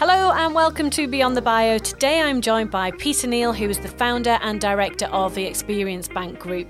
Hello and welcome to Beyond the Bio. Today I'm joined by Peter Neal, who is the founder and director of the Experience Bank Group.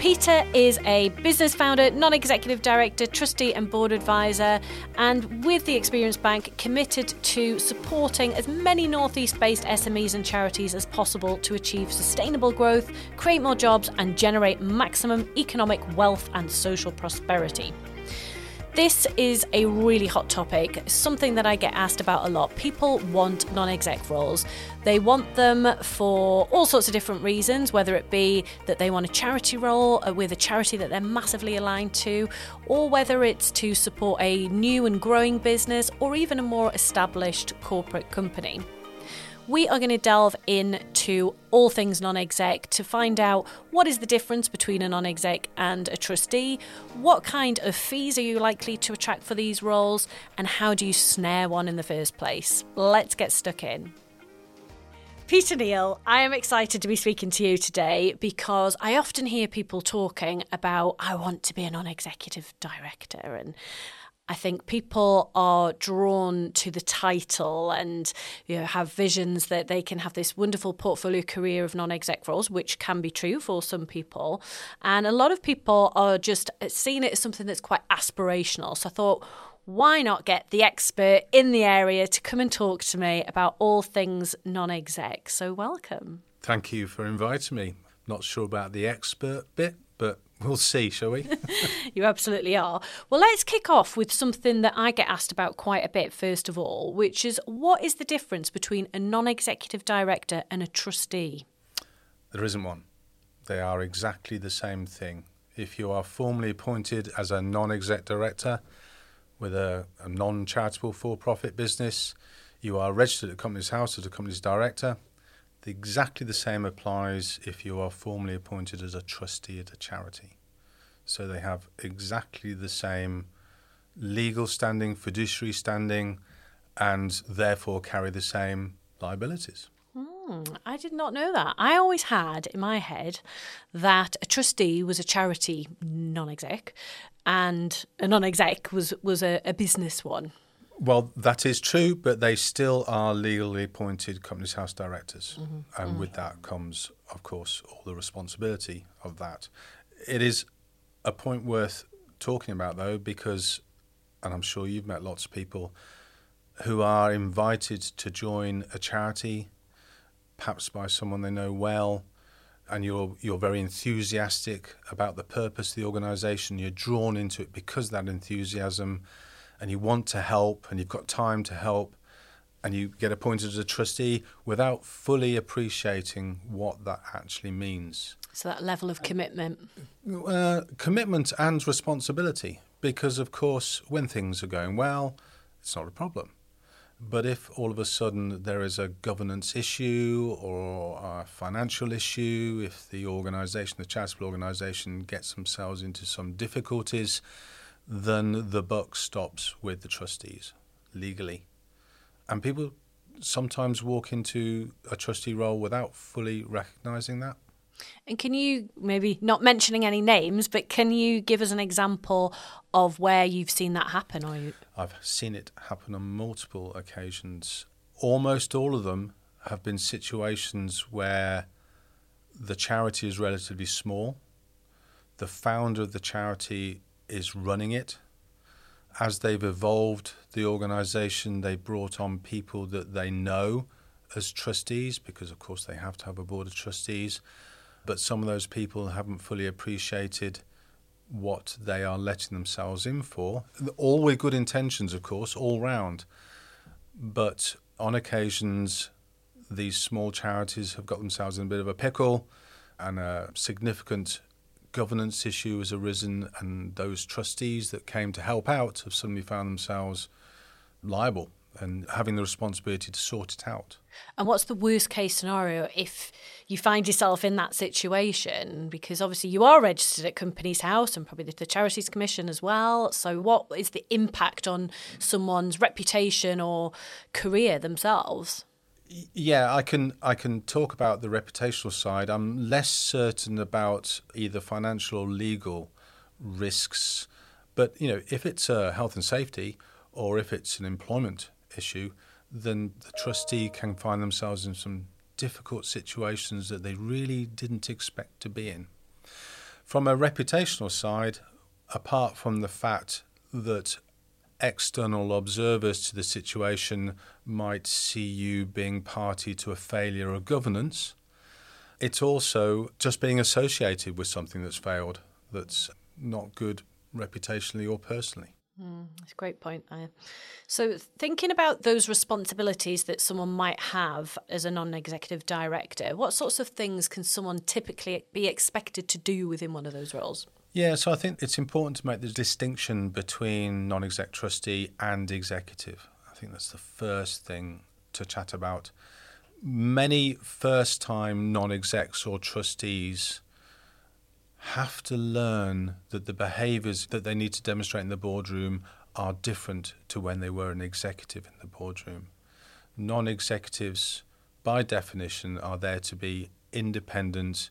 Peter is a business founder, non executive director, trustee, and board advisor, and with the Experience Bank, committed to supporting as many Northeast based SMEs and charities as possible to achieve sustainable growth, create more jobs, and generate maximum economic wealth and social prosperity. This is a really hot topic, something that I get asked about a lot. People want non exec roles. They want them for all sorts of different reasons, whether it be that they want a charity role uh, with a charity that they're massively aligned to, or whether it's to support a new and growing business or even a more established corporate company we are going to delve into all things non exec to find out what is the difference between a non exec and a trustee, what kind of fees are you likely to attract for these roles, and how do you snare one in the first place. Let's get stuck in. Peter Neal, I am excited to be speaking to you today because I often hear people talking about, I want to be a non executive director. And I think people are drawn to the title and you know, have visions that they can have this wonderful portfolio career of non exec roles, which can be true for some people. And a lot of people are just seeing it as something that's quite aspirational. So I thought, why not get the expert in the area to come and talk to me about all things non exec? So, welcome. Thank you for inviting me. Not sure about the expert bit, but We'll see, shall we? you absolutely are. Well, let's kick off with something that I get asked about quite a bit, first of all, which is what is the difference between a non executive director and a trustee? There isn't one. They are exactly the same thing. If you are formally appointed as a non exec director with a, a non charitable for profit business, you are registered at Companies House as a company's director Exactly the same applies if you are formally appointed as a trustee at a charity. So they have exactly the same legal standing, fiduciary standing, and therefore carry the same liabilities. Mm, I did not know that. I always had in my head that a trustee was a charity non exec and a non exec was, was a, a business one. Well, that is true, but they still are legally appointed Companies House directors. Mm-hmm. And mm-hmm. with that comes, of course, all the responsibility of that. It is a point worth talking about, though, because, and I'm sure you've met lots of people who are invited to join a charity, perhaps by someone they know well, and you're you're very enthusiastic about the purpose of the organisation. You're drawn into it because that enthusiasm and you want to help and you've got time to help and you get appointed as a trustee without fully appreciating what that actually means. So, that level of commitment? Uh, commitment and responsibility. Because, of course, when things are going well, it's not a problem. But if all of a sudden there is a governance issue or a financial issue, if the organisation, the charitable organisation, gets themselves into some difficulties, then the buck stops with the trustees legally. And people sometimes walk into a trustee role without fully recognizing that. And can you maybe not mentioning any names, but can you give us an example of where you've seen that happen? Or you... I've seen it happen on multiple occasions. Almost all of them have been situations where the charity is relatively small. The founder of the charity is running it. As they've evolved the organization, they brought on people that they know as trustees, because of course they have to have a board of trustees. But some of those people haven't fully appreciated what they are letting themselves in for. All with good intentions, of course, all round. But on occasions, these small charities have got themselves in a bit of a pickle, and a significant governance issue has arisen, and those trustees that came to help out have suddenly found themselves liable and having the responsibility to sort it out. And what's the worst case scenario if you find yourself in that situation? Because obviously you are registered at Companies House and probably the Charities Commission as well. So, what is the impact on someone's reputation or career themselves? Yeah, I can I can talk about the reputational side. I'm less certain about either financial or legal risks, but you know, if it's a health and safety or if it's an employment issue, then the trustee can find themselves in some difficult situations that they really didn't expect to be in. From a reputational side, apart from the fact that external observers to the situation might see you being party to a failure of governance, it's also just being associated with something that's failed, that's not good reputationally or personally. Mm, a great point. So, thinking about those responsibilities that someone might have as a non executive director, what sorts of things can someone typically be expected to do within one of those roles? Yeah, so I think it's important to make the distinction between non exec trustee and executive. I think that's the first thing to chat about. Many first time non execs or trustees have to learn that the behaviours that they need to demonstrate in the boardroom are different to when they were an executive in the boardroom. Non executives, by definition, are there to be independent,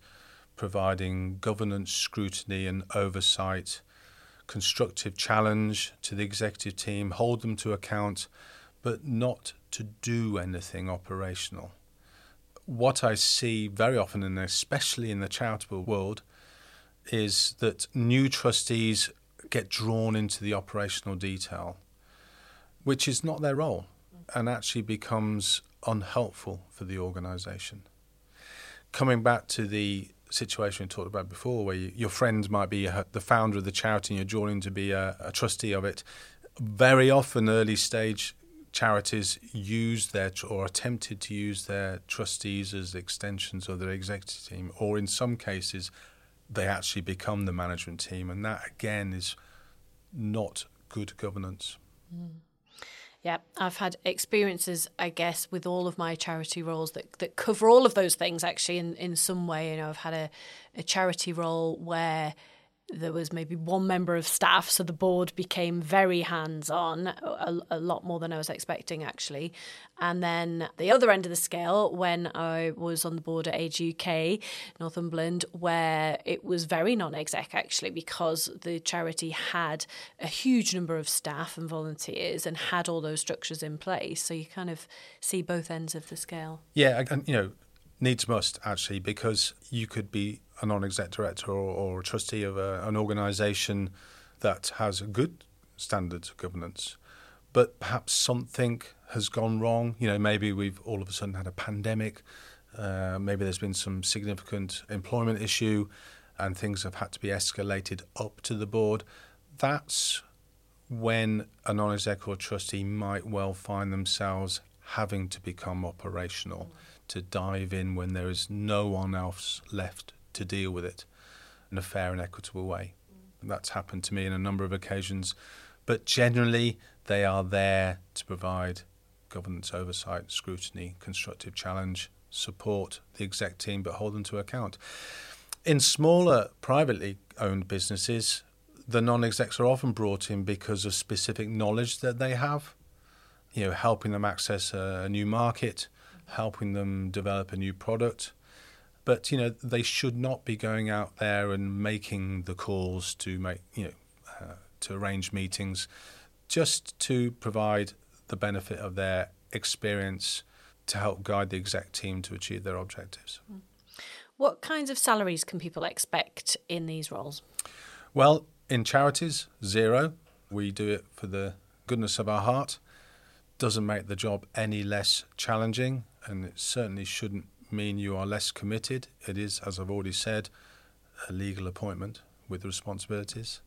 providing governance, scrutiny, and oversight, constructive challenge to the executive team, hold them to account, but not to do anything operational. What I see very often, and especially in the charitable world, is that new trustees get drawn into the operational detail, which is not their role and actually becomes unhelpful for the organisation. Coming back to the situation we talked about before, where you, your friend might be a, the founder of the charity and you're joining to be a, a trustee of it, very often early stage charities use their or attempted to use their trustees as extensions of their executive team, or in some cases they actually become the management team, and that again is not good governance. Mm. Yeah, I've had experiences, I guess, with all of my charity roles that, that cover all of those things actually in, in some way. You know, I've had a, a charity role where there was maybe one member of staff, so the board became very hands on, a, a, lot more than I was expecting actually. And then the other end of the scale, when I was on the board at Age UK, Northumberland, where it was very non exec actually, because the charity had a huge number of staff and volunteers and had all those structures in place. So you kind of see both ends of the scale. Yeah, and you know, needs must actually, because you could be a non-exec director or, or a trustee of a, an organisation that has good standards of governance, but perhaps something has gone wrong. You know, maybe we've all of a sudden had a pandemic. Uh, maybe there's been some significant employment issue, and things have had to be escalated up to the board. That's when a non-exec or trustee might well find themselves having to become operational, to dive in when there is no one else left to deal with it in a fair and equitable way. Mm. That's happened to me in a number of occasions, but generally they are there to provide governance oversight, scrutiny, constructive challenge, support the exec team, but hold them to account. In smaller privately owned businesses, the non-execs are often brought in because of specific knowledge that they have, you know, helping them access a, a new market, helping them develop a new product, but you know they should not be going out there and making the calls to make you know uh, to arrange meetings, just to provide the benefit of their experience to help guide the exec team to achieve their objectives. Hmm. What kinds of salaries can people expect in these roles? Well, in charities, zero. We do it for the goodness of our heart. Doesn't make the job any less challenging, and it certainly shouldn't mean you are less committed. It is, as I've already said, a legal appointment with responsibilities.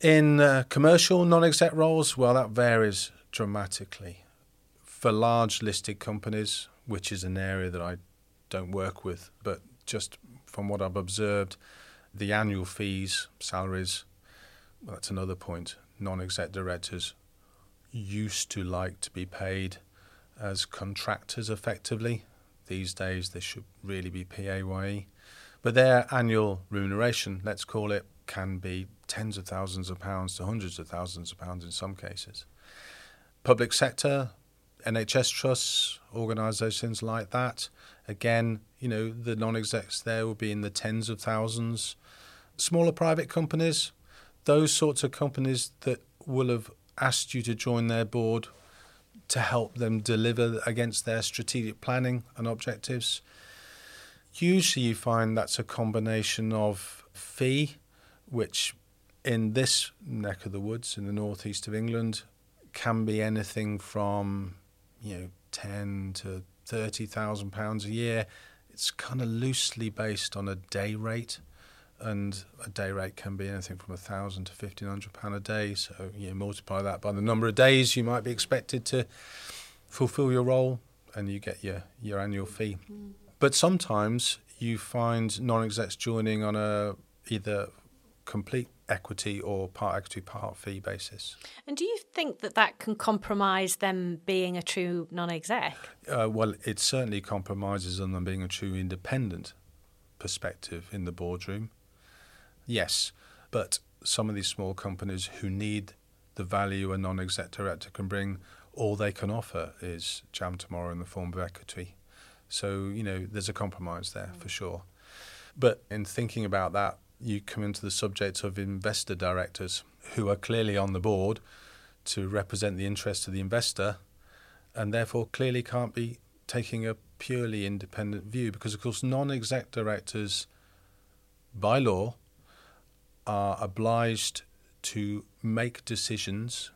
In uh, commercial non exec roles, well, that varies dramatically. For large listed companies, which is an area that I don't work with, but just from what I've observed, the annual fees, salaries, well, that's another point. Non exec directors used to like to be paid as contractors effectively these days, they should really be PAYE. But their annual remuneration, let's call it, can be tens of thousands of pounds to hundreds of thousands of pounds in some cases. Public sector, NHS trusts, organisations like that, again, you know, the non execs there will be in the tens of thousands. Smaller private companies, those sorts of companies that will have asked you to join their board to help them deliver against their strategic planning and objectives. Usually, you find that's a combination of fee, which in this neck of the woods in the northeast of England can be anything from you know ten to thirty thousand pounds a year. It's kind of loosely based on a day rate, and a day rate can be anything from a thousand to fifteen hundred pound a day. So you multiply that by the number of days you might be expected to fulfil your role, and you get your your annual fee. Mm. But sometimes you find non-execs joining on a either complete equity or part equity, part fee basis. And do you think that that can compromise them being a true non-exec? Uh, well, it certainly compromises on them being a true independent perspective in the boardroom. Yes, but some of these small companies who need the value a non-exec director can bring, all they can offer is jam tomorrow in the form of equity. So, you know, there's a compromise there mm. for sure. But in thinking about that, you come into the subject of investor directors who are clearly on the board to represent the interests of the investor and therefore clearly can't be taking a purely independent view because, of course, non exec directors by law are obliged to make decisions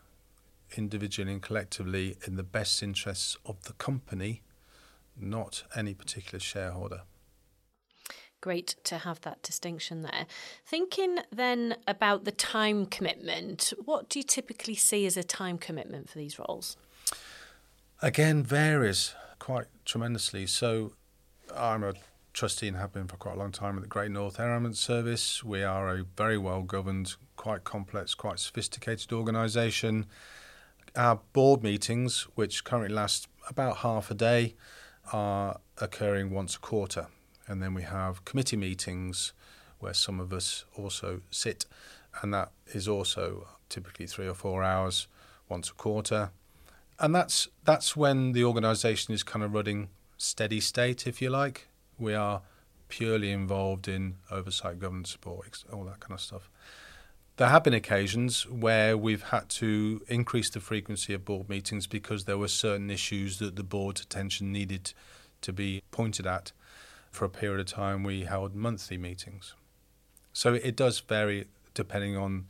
individually and collectively in the best interests of the company not any particular shareholder. Great to have that distinction there. Thinking then about the time commitment, what do you typically see as a time commitment for these roles? Again, varies quite tremendously. So, I'm a trustee and have been for quite a long time at the Great North Air Ambulance Service. We are a very well governed, quite complex, quite sophisticated organisation. Our board meetings, which currently last about half a day, are occurring once a quarter. And then we have committee meetings where some of us also sit, and that is also typically three or four hours once a quarter. And that's that's when the organisation is kind of running steady state, if you like. We are purely involved in oversight, governance support, all that kind of stuff. There have been occasions where we've had to increase the frequency of board meetings because there were certain issues that the board's attention needed to be pointed at. For a period of time, we held monthly meetings. So it does vary depending on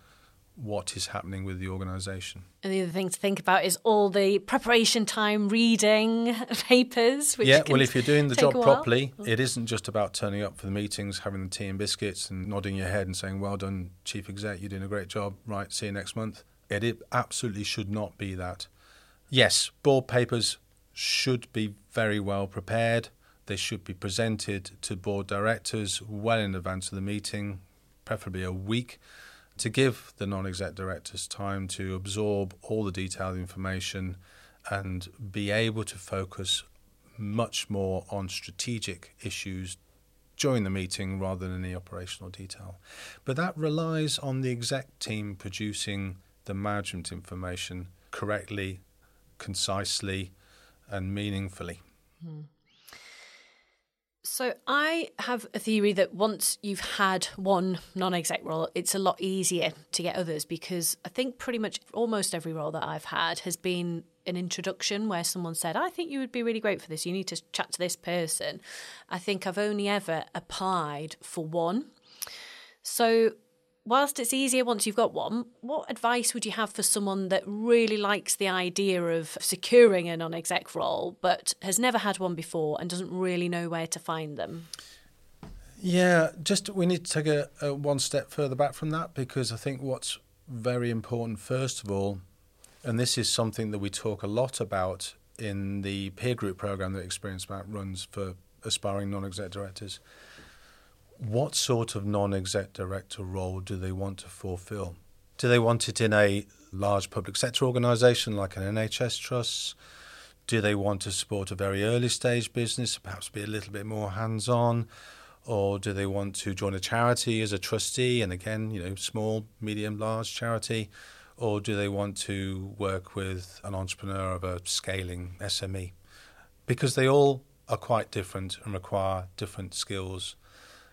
what is happening with the organisation. And the other thing to think about is all the preparation time, reading papers. yeah, well, if you're doing the job properly, mm. it isn't just about turning up for the meetings, having the tea and biscuits, and nodding your head and saying, "Well done, chief exec, you're doing a great job." Right, see you next month. It, it absolutely should not be that. Yes, board papers should be very well prepared. They should be presented to board directors well in advance of the meeting, preferably a week to give the non exec directors time to absorb all the detailed information and be able to focus much more on strategic issues during the meeting rather than the operational detail. But that relies on the exec team producing the management information correctly, concisely, and meaningfully. Hmm. So I have a theory that once you've had one non-exec role, it's a lot easier to get others because I think pretty much almost every role that I've had has been an introduction where someone said, "I think you would be really great for this. You need to chat to this person." I think I've only ever applied for one. So whilst it's easier once you've got one, what advice would you have for someone that really likes the idea of securing a non exec role but has never had one before and doesn't really know where to find them? Yeah, just we need to take a, a one step further back from that because I think what's very important, first of all, and this is something that we talk a lot about in the peer group program that Experience Bank runs for aspiring non exec directors what sort of non exec director role do they want to fulfill? Do they want it in a large public sector organisation like an NHS trust? Do they want to support a very early stage business, perhaps be a little bit more hands on? Or do they want to join a charity as a trustee, and again, you know, small, medium, large charity? Or do they want to work with an entrepreneur of a scaling SME? Because they all are quite different and require different skills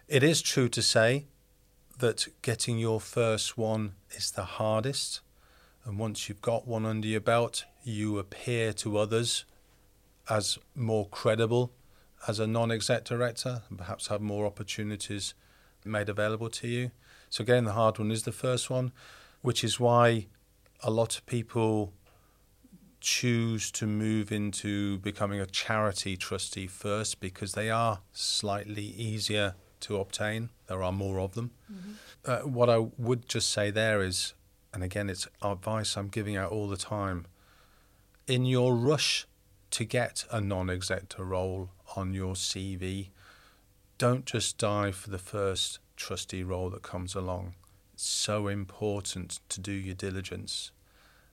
it is true to say that getting your first one is the hardest. And once you've got one under your belt, you appear to others as more credible as a non exec director and perhaps have more opportunities made available to you. So, again, the hard one is the first one, which is why a lot of people choose to move into becoming a charity trustee first because they are slightly easier to obtain. There are more of them. Mm-hmm. Uh, what I would just say there is, and again, it's advice I'm giving out all the time. In your rush to get a non executive role on your CV, don't just dive for the first trustee role that comes along. It's so important to do your diligence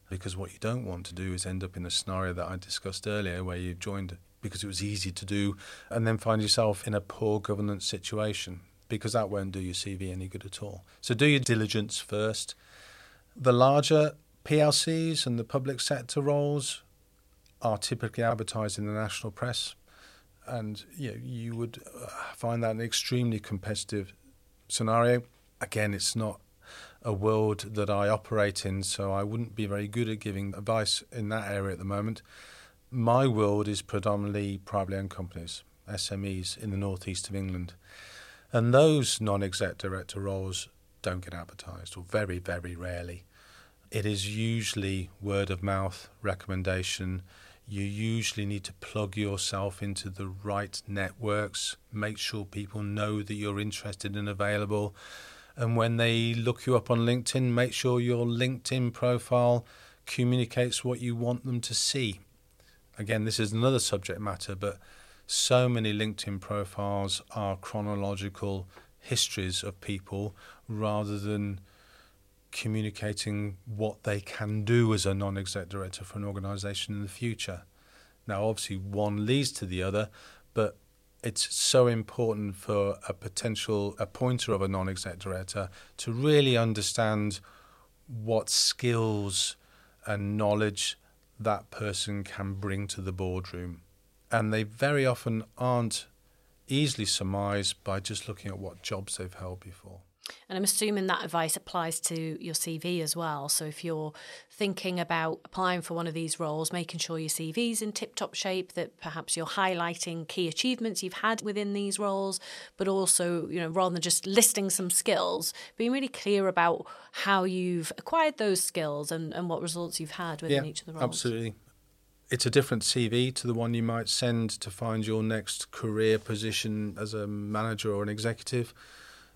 because what you don't want to do is end up in a scenario that I discussed earlier where you've joined because it was easy to do and then find yourself in a poor governance situation because that won't do your CV any good at all. So do your diligence first. The larger PLCs and the public sector roles are typically advertised in the national press and you, know, you would uh, find that an extremely competitive scenario. Again, it's not a world that I operate in, so I wouldn't be very good at giving advice in that area at the moment. My world is predominantly privately owned companies, SMEs in the northeast of England. And those non exec director roles don't get advertised, or very, very rarely. It is usually word of mouth recommendation. You usually need to plug yourself into the right networks, make sure people know that you're interested and available and when they look you up on LinkedIn, make sure your LinkedIn profile communicates what you want them to see. Again, this is another subject matter, but so many LinkedIn profiles are chronological histories of people rather than communicating what they can do as a non exec director for an organization in the future. Now, obviously, one leads to the other, but it's so important for a potential appointer of a non-exec director to really understand what skills and knowledge that person can bring to the boardroom. And they very often aren't easily surmised by just looking at what jobs they've held before. And I'm assuming that advice applies to your CV as well. So if you're thinking about applying for one of these roles, making sure your CV's in tip top shape, that perhaps you're highlighting key achievements you've had within these roles, but also, you know, rather than just listing some skills, being really clear about how you've acquired those skills and, and what results you've had within yeah, each of the roles. Absolutely it's a different CV to the one you might send to find your next career position as a manager or an executive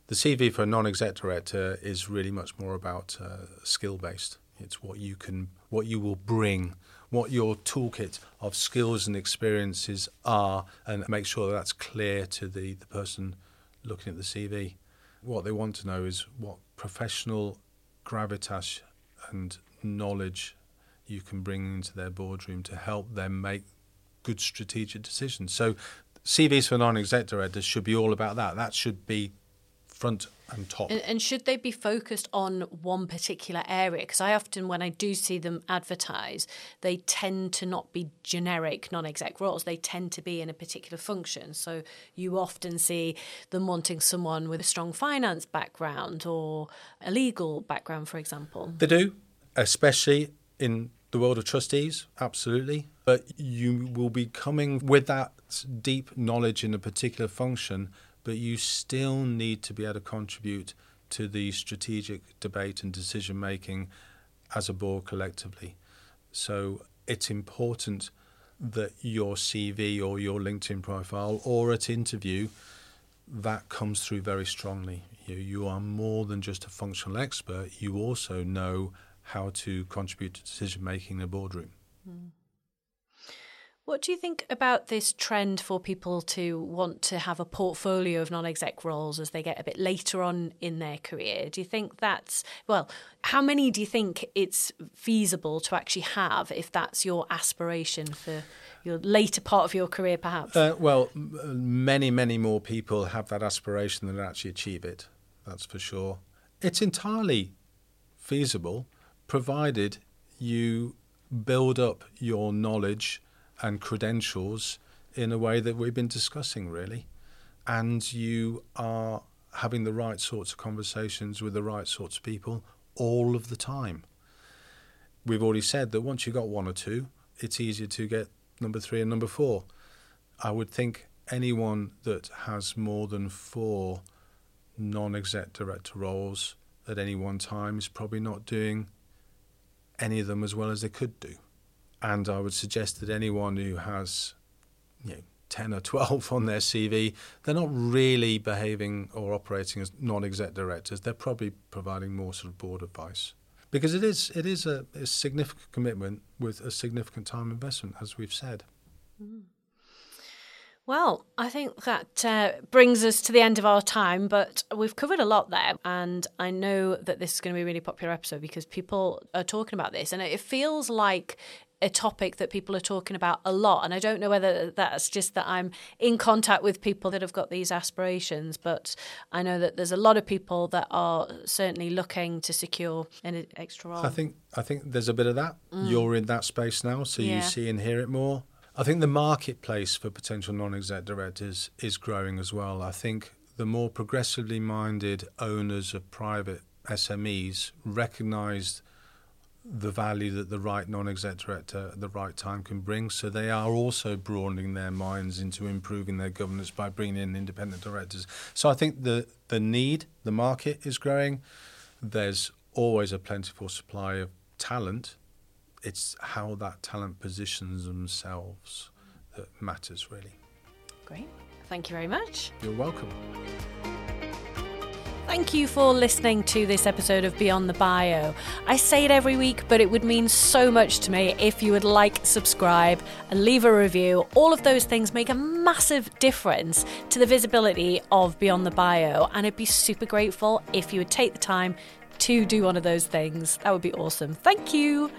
the CV for a non-exec director is really much more about uh, skill-based. It's what you can, what you will bring, what your toolkit of skills and experiences are, and make sure that that's clear to the, the person looking at the CV. What they want to know is what professional gravitas and knowledge you can bring into their boardroom to help them make good strategic decisions. So, CVs for non-exec directors should be all about that. That should be front and top. And, and, should they be focused on one particular area? Because I often, when I do see them advertise, they tend to not be generic non exec roles. They tend to be in a particular function. So you often see them wanting someone with a strong finance background or a legal background, for example. They do, especially in the world of trustees, absolutely. But you will be coming with that deep knowledge in a particular function but you still need to be able to contribute to the strategic debate and decision making as a board collectively. So it's important that your CV or your LinkedIn profile or at interview that comes through very strongly. You, you are more than just a functional expert, you also know how to contribute to decision making in a boardroom. Mm. What do you think about this trend for people to want to have a portfolio of non exec roles as they get a bit later on in their career? Do you think that's, well, how many do you think it's feasible to actually have if that's your aspiration for your later part of your career, perhaps? Uh, well, many, many more people have that aspiration than actually achieve it, that's for sure. It's entirely feasible provided you build up your knowledge and credentials in a way that we've been discussing, really. And you are having the right sorts of conversations with the right sorts of people all of the time. We've already said that once you've got one or two, it's easier to get number three and number four. I would think anyone that has more than four non exec director roles at any one time is probably not doing any of them as well as they could do. And I would suggest that anyone who has you know, 10 or 12 on their CV, they're not really behaving or operating as non exec directors. They're probably providing more sort of board advice. Because it is, it is a, a significant commitment with a significant time investment, as we've said. Mm. Well, I think that uh, brings us to the end of our time, but we've covered a lot there. And I know that this is going to be a really popular episode because people are talking about this. And it feels like a topic that people are talking about a lot. And I don't know whether that's just that I'm in contact with people that have got these aspirations, but I know that there's a lot of people that are certainly looking to secure an extra role. I think I think there's a bit of that. Mm. You're in that space now, so yeah. you see and hear it more. I think the marketplace for potential non-exec directors is growing as well. I think the more progressively minded owners of private SMEs recognise the value that the right non-exec director at the right time can bring. So they are also broadening their minds into improving their governance by bringing in independent directors. So I think the the need, the market is growing. There's always a plentiful supply of talent it's how that talent positions themselves that matters really. Great. Thank you very much. You're welcome. Thank you for listening to this episode of Beyond the Bio. I say it every week, but it would mean so much to me if you would like, subscribe, and leave a review. All of those things make a massive difference to the visibility of Beyond the Bio, and I'd be super grateful if you would take the time to do one of those things. That would be awesome. Thank you.